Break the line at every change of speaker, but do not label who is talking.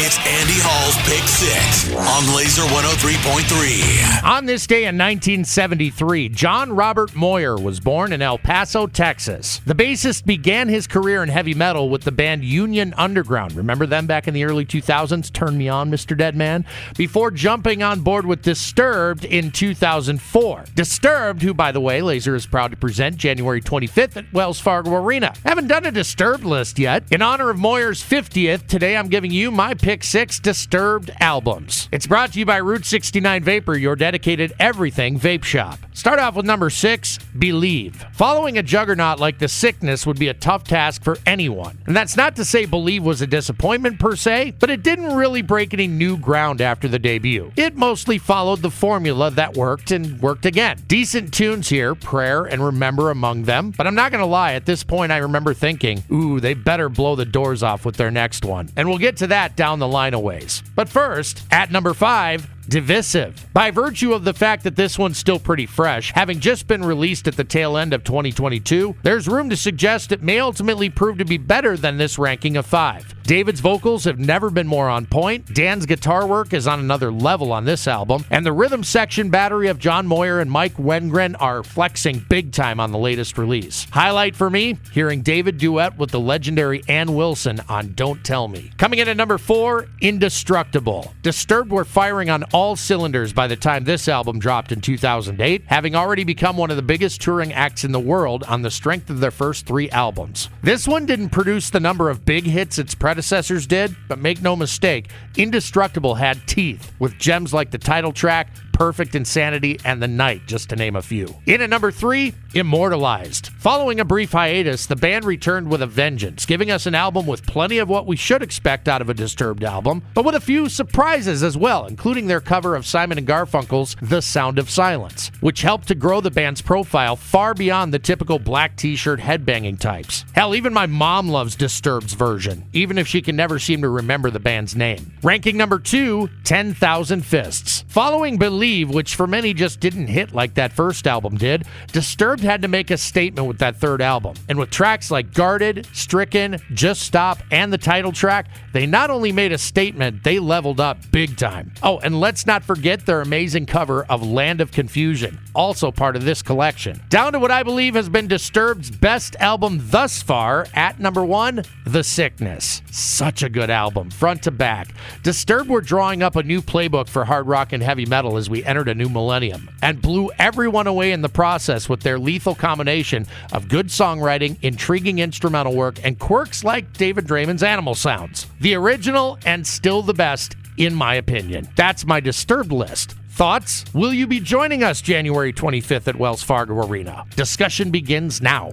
It's Andy Hall's Pick Six on Laser 103.3.
On this day in 1973, John Robert Moyer was born in El Paso, Texas. The bassist began his career in heavy metal with the band Union Underground. Remember them back in the early 2000s? Turn Me On, Mr. Deadman? Before jumping on board with Disturbed in 2004. Disturbed, who, by the way, Laser is proud to present January 25th at Wells Fargo Arena. Haven't done a Disturbed list yet. In honor of Moyer's 50th, today I'm giving you my pick six Disturbed albums. It's brought to you by Route 69 Vapor, your dedicated everything vape shop. Start off with number six, Believe. Following a juggernaut like The Sickness would be a tough task for anyone. And that's not to say Believe was a disappointment per se, but it didn't really break any new ground after the debut. It mostly followed the formula that worked and worked again. Decent tunes here, Prayer and Remember among them, but I'm not going to lie, at this point I remember thinking, ooh, they better blow the doors off with their next one. And we'll get to that down the line a ways. But first, at number five, divisive. By virtue of the fact that this one's still pretty fresh, having just been released at the tail end of 2022, there's room to suggest it may ultimately prove to be better than this ranking of five. David's vocals have never been more on point. Dan's guitar work is on another level on this album, and the rhythm section battery of John Moyer and Mike Wengren are flexing big time on the latest release. Highlight for me, hearing David duet with the legendary Ann Wilson on Don't Tell Me. Coming in at number four, Indestructible. Disturbed were firing on all cylinders by the time this album dropped in 2008, having already become one of the biggest touring acts in the world on the strength of their first three albums. This one didn't produce the number of big hits its predecessors did, but make no mistake, Indestructible had teeth, with gems like the title track, Perfect Insanity, and The Night, just to name a few. In at number three, Immortalized. Following a brief hiatus, the band returned with a vengeance, giving us an album with plenty of what we should expect out of a Disturbed album, but with a few surprises as well, including their cover of Simon and Garfunkel's The Sound of Silence, which helped to grow the band's profile far beyond the typical black t shirt headbanging types. Hell, even my mom loves Disturbed's version, even if she can never seem to remember the band's name. Ranking number two, 10,000 Fists. Following Believe, which for many just didn't hit like that first album did, Disturbed had to make a statement with that third album. And with tracks like Guarded, Stricken, Just Stop, and the title track, they not only made a statement, they leveled up big time. Oh, and let's not forget their amazing cover of Land of Confusion, also part of this collection. Down to what I believe has been Disturbed's best album thus far, at number one, The Sickness. Such a good album, front to back. Disturbed were drawing up a new playbook for hard rock and heavy metal as we entered a new millennium, and blew everyone away in the process with their lethal combination of good songwriting, intriguing instrumental work, and quirks like David Draiman's animal sounds. The original and still the best, in my opinion. That's my Disturbed list. Thoughts? Will you be joining us January 25th at Wells Fargo Arena? Discussion begins now.